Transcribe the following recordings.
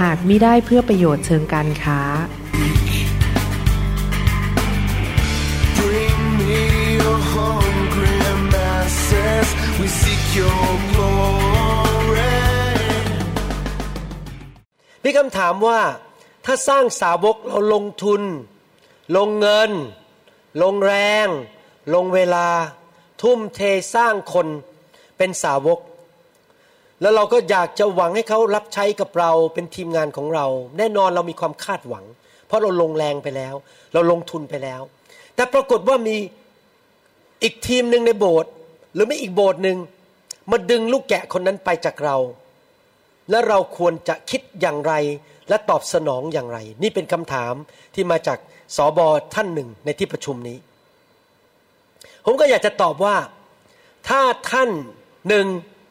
หากมิได้เพื่อประโยชน์เชิงการค้า Bring me your hungry masses. We seek your glory. มีคำถามว่าถ้าสร้างสาวกเราลงทุน ลงเงิน ลงแรง ลงเวลา ทุ่มเทสร้างคนเป็นสาวก แล้วเราก็อยากจะหวังให้เขารับใช้กับเราเป็นทีมงานของเรา แน่นอนเรามีความคาดหวัง เพราะเราลงแรงไปแล้ว เราลงทุนไปแล้ว แต่ปรากฏว่ามีอีกทีมหนึ่งในโบสถ์หรือไม่อีกโบสถ์หนึ่งมาดึงลูกแกะคนนั้นไปจากเรา และเราควรจะคิดอย่างไรและตอบสนองอย่างไร นี่เป็นคำถามที่มาจากสอบอท่านหนึ่งในที่ประชุมนี้ ผมก็อยากจะตอบว่า ถ้าท่านหนึ่ง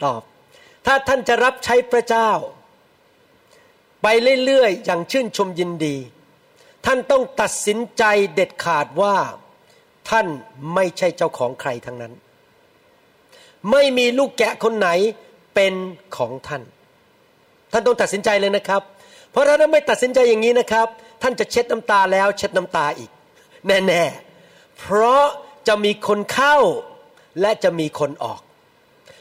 ตอบ ถ้าท่านจะรับใช้พระเจ้า ไปเรื่อยๆ อย่างชื่นชมยินดี ท่านต้องตัดสินใจเด็ดขาดว่าท่านไม่ใช่เจ้าของใครทั้งนั้น ไม่มีลูกแกะคนไหนเป็นของท่าน ท่านต้องตัดสินใจเลยนะครับ เพราะถ้าท่านไม่ตัดสินใจอย่างนี้นะครับ ท่านจะเช็ดน้ำตาแล้วเช็ดน้ำตาอีก แน่ๆ เพราะจะมีคนเข้าและจะมีคนออก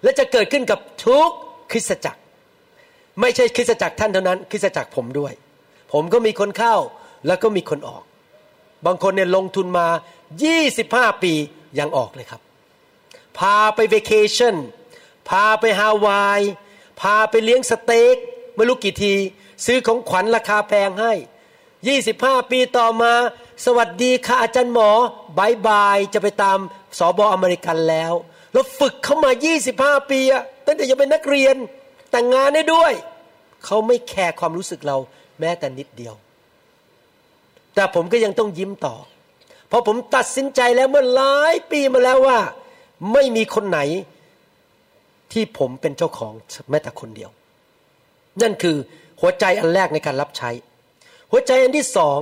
และจะเกิดขึ้นกับทุก คริสตจักร ไม่ใช่คริสตจักรท่านเท่านั้น คริสตจักรผมด้วย ผมก็มีคนเข้าแล้วก็มีคนออก บางคนเนี่ยลงทุนมา 25 ปียังออกเลยครับ พาไปเวเคชั่นพาไปฮาวาย พาไปเลี้ยงสเต็กไม่รู้กี่ที ซื้อของขวัญราคาแพงให้ 25 ปีต่อมา สวัสดีค่ะอาจารย์หมอบายบายจะไปตามสอบออเมริกันแล้ว แล้วฝึกเข้ามา 25 ปีอะตั้งแต่ยังเป็นนักเรียนแต่งงานได้ด้วย เขาไม่แคร์ความรู้สึกเราแม้แต่นิดเดียว แต่ผมก็ยังต้องยิ้มต่อ เพราะผมตัดสินใจแล้วเมื่อหลายปีมาแล้วว่า ไม่มีคนไหนที่ผมเป็นเจ้าของแม้แต่คนเดียว นั่นคือหัวใจอันแรกในการรับใช้ หัวใจอันที่สอง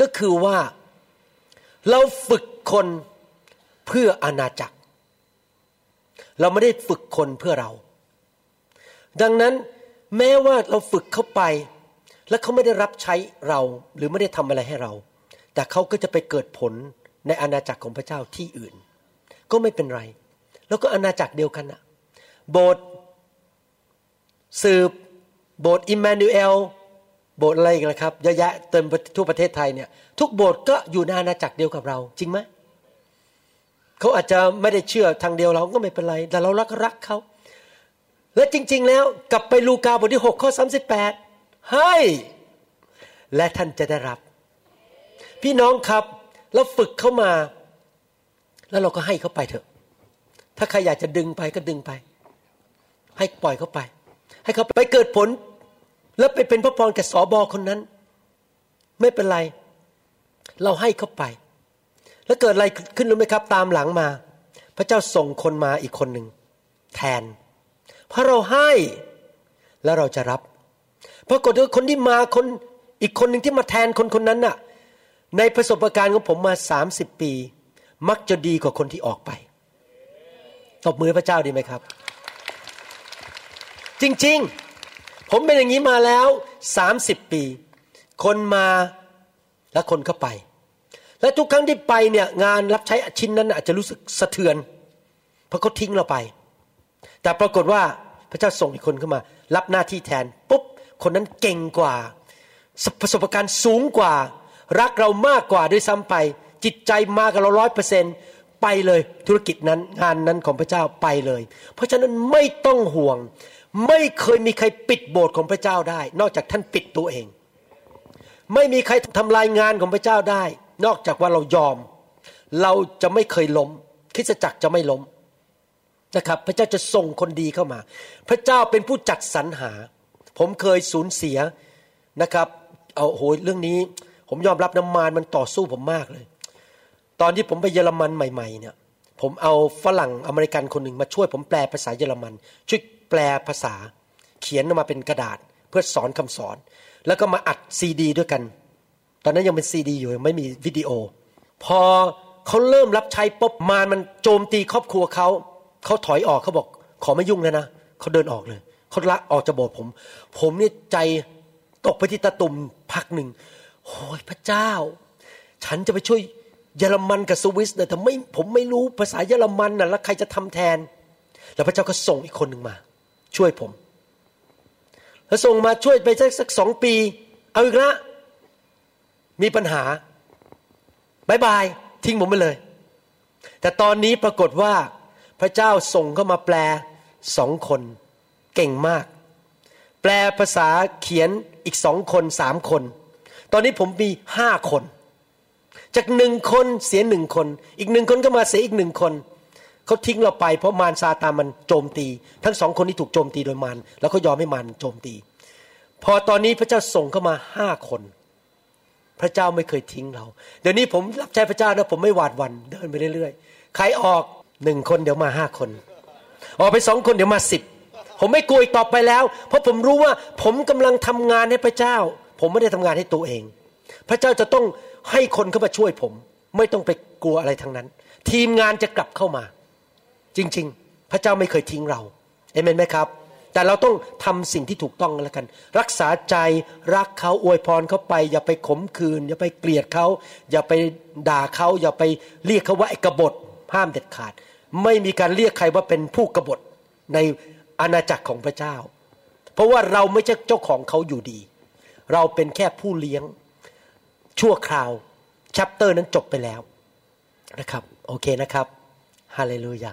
ก็คือว่า เราฝึกคนเพื่ออาณาจักร เราไม่ได้ฝึกคนเพื่อเรา ดังนั้นแม้ว่าเราฝึกเข้าไป แล้วเขาไม่ได้รับใช้เราหรือไม่ได้ทำอะไรให้เรา แต่เขาก็จะไปเกิดผลในอาณาจักรของพระเจ้าที่อื่น ก็ไม่เป็นไร แล้วก็อาณาจักรเดียวกันนะโบสถ์สืบ โบสถ์อิมมานูเอลโบสถ์อะไรกันละครับเยอะแยะเต็มทั่วประเทศไทยเนี่ยทุกโบสถ์ก็อยู่ในอาณาจักรเดียวกับเรา จริงไหม เขาอาจจะไม่ได้เชื่อทางเดียวเราก็ไม่เป็นไร แต่เรารักรักเขาและจริง ๆ แล้วกลับไปลูกาบทที่หกข้อสาสิบแปดให้และท่านจะได้รับ พี่น้องครับเราฝึกเข้ามา แล้วเราก็ให้เขาไปเถอะ ถ้าใครอยากจะดึงไปก็ดึงไป ให้ปล่อยเขาไป ให้เขาไปเกิดผล แล้วไปเป็นพระพรแก่สอบอคนนั้น ไม่เป็นไร เราให้เขาไป แล้วเกิดอะไรขึ้นรู้ไหมครับ ตามหลังมา พระเจ้าส่งคนมาอีกคนหนึ่งแทน เพราะเราให้แล้วเราจะรับปรากฏว่าคนที่มาคนอีกคนหนึ่งที่มาแทนคนคนนั้นน่ะ ในประสบการณ์ของผมมาสามสิบปี มักจะดีกว่าคนที่ออกไปตบมือพระเจ้าดีไหมครับ จริงๆ ผมเป็นอย่างนี้มาแล้วสามสิบปี คนมาแล้วคนก็ไป และทุกครั้งที่ไปเนี่ยงานรับใช้ชิ้นนั้นอาจจะรู้สึกสะเทือนเพราะเขาทิ้งเราไป แต่ปรากฏว่าพระเจ้าส่งอีกคนเข้ามา รับหน้าที่แทนปุ๊บคนนั้นเก่งกว่า ประสบการณ์สูงกว่า รักเรามากกว่าด้วยซ้ำไป จิตใจมากกับเราร้อยเปอร์เซ็นไปเลยธุรกิจนั้นงานนั้นของพระเจ้าไปเลย เพราะฉะนั้นไม่ต้องห่วง ไม่เคยมีใครปิดโบสถ์ของพระเจ้าได้ นอกจากท่านปิดตัวเอง ไม่มีใครทำลายงานของพระเจ้าได้ นอกจากว่าเรายอม เราจะไม่เคยล้มคริสจักรจะไม่ล้มนะครับ พระเจ้าจะส่งคนดีเข้ามา พระเจ้าเป็นผู้จัดสรรหา ผมเคยสูญเสียนะครับเอาโหยเรื่องนี้ ผมยอมรับน้ำมารมันต่อสู้ผมมากเลย ตอนที่ผมไปเยอรมันใหม่ ๆ เนี่ย ผมเอาฝรั่งอเมริกันคนหนึ่งมาช่วยผมแปลภาษาเยอรมัน ช่วยแปลภาษา เขียนออกมาเป็นกระดาษ เพื่อสอนคำสอน แล้วก็มาอัดซีดี ด้วยกัน ตอนนั้นยังเป็นซีดีอยู่ยังไม่มีวิดีโอ พอเขาเริ่มรับใช้ปุ๊บมารมันโจมตีครอบครัวเขาเขาถอยออกเขาบอก ขอไม่ยุ่งแล้วนะเขาเดินออกเลยเขาละออกจากโบสถ์ผม ผมนี่ใจตกไปที่ตะตุ่มพักหนึ่งโอ้ยพระเจ้า ฉันจะไปช่วยเยอรมันกับสวิสเนี่ยแต่ไม่ผมไม่รู้ภาษาเยอรมันน่ะแล้วใครจะทำแทน แล้วพระเจ้าก็ส่งอีกคนหนึ่งมา ช่วยผม แล้วส่งมาช่วยไปสักสักสองปี เอาอีกละ มีปัญหาบายบายทิ้งผมไปเลย แต่ตอนนี้ปรากฏว่าพระเจ้าส่งเข้ามาแปลสองคน เก่งมาก แปลภาษาเขียนอีกสองคนสามคน ตอนนี้ผมมีห้าคน จากหนึ่งคนเสียหนึ่งคน อีกหนึ่งคนก็มาเสียอีกหนึ่งคนเขาทิ้งเราไปเพราะมารซาตานมันโจมตี ทั้งสองคนที่ถูกโจมตีโดยมารแล้วเขายอมให้มารโจมตี พอตอนนี้พระเจ้าส่งเข้ามาห้าคน พระเจ้าไม่เคยทิ้งเรา เดี๋ยวนี้ผมรับใช้พระเจ้านะผมไม่หวาดวัน่นเดินไปเรื่อยๆ ใครออกหนึ่งคนเดี๋ยวมาห้าคน ออกไปสองคนเดี๋ยวมาสิบผมไม่กลัวอีกต่อไปแล้ว เพราะผมรู้ว่าผมกำลังทำงานให้พระเจ้า ผมไม่ได้ทำงานให้ตัวเอง พระเจ้าจะต้องให้คนเข้ามาช่วยผม ไม่ต้องไปกลัวอะไรทั้งนั้น ทีมงานจะกลับเข้ามา จริง ๆ พระเจ้าไม่เคยทิ้งเราเอเมนไหมครับ แต่เราต้องทำสิ่งที่ถูกต้องแล้วกัน รักษาใจรักเขาอวยพรเขาไป อย่าไปขมคืน อย่าไปเกลียดเขา อย่าไปด่าเขาอย่าไปเรียกเขาว่าไอ้กบฏห้ามเด็ดขาด ไม่มีการเรียกใครว่าเป็นผู้กบฏในอาณาจักรของพระเจ้า เพราะว่าเราไม่ใช่เจ้าของเขาอยู่ดี เราเป็นแค่ผู้เลี้ยงชั่วคราวชัปเตอร์นั้นจบไปแล้วนะครับ โอเคนะครับฮาเลลูยา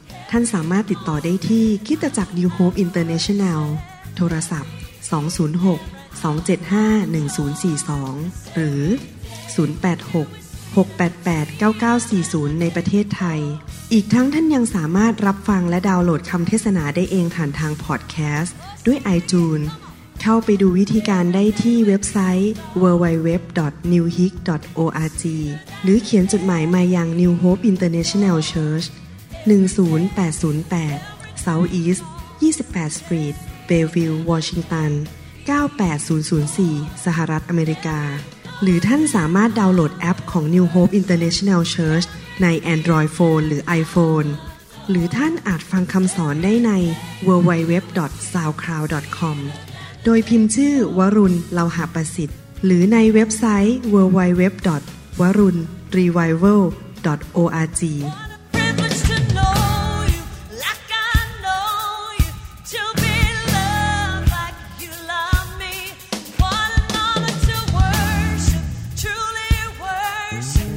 ท่านสามารถติดต่อได้ที่คิตจักร New Hope International โทรศัพท์ 206 275 1042 หรือ 086 688 9940 ในประเทศไทย อีกทั้งท่านยังสามารถรับฟังและดาวน์โหลดคำเทศนาได้เองผ่านทางพอดแคสต์ด้วย iTunes เข้าไปดูวิธีการได้ที่เว็บไซต์ www.newhick.org หรือเขียนจดหมายมายัง New Hope International Church 10808 South East 28 Street Bellevue Washington 98004 สหรัฐอเมริกา หรือท่านสามารถดาวน์โหลดแอปของ New Hope International Church ใน Android Phone หรือ iPhone หรือท่านอาจฟังคำสอนได้ใน www.soundcloud.com โดยพิมพ์ชื่อวรุณเลาหาประสิทธิ์ หรือในเว็บไซต์ www.warunrevival.org mercy.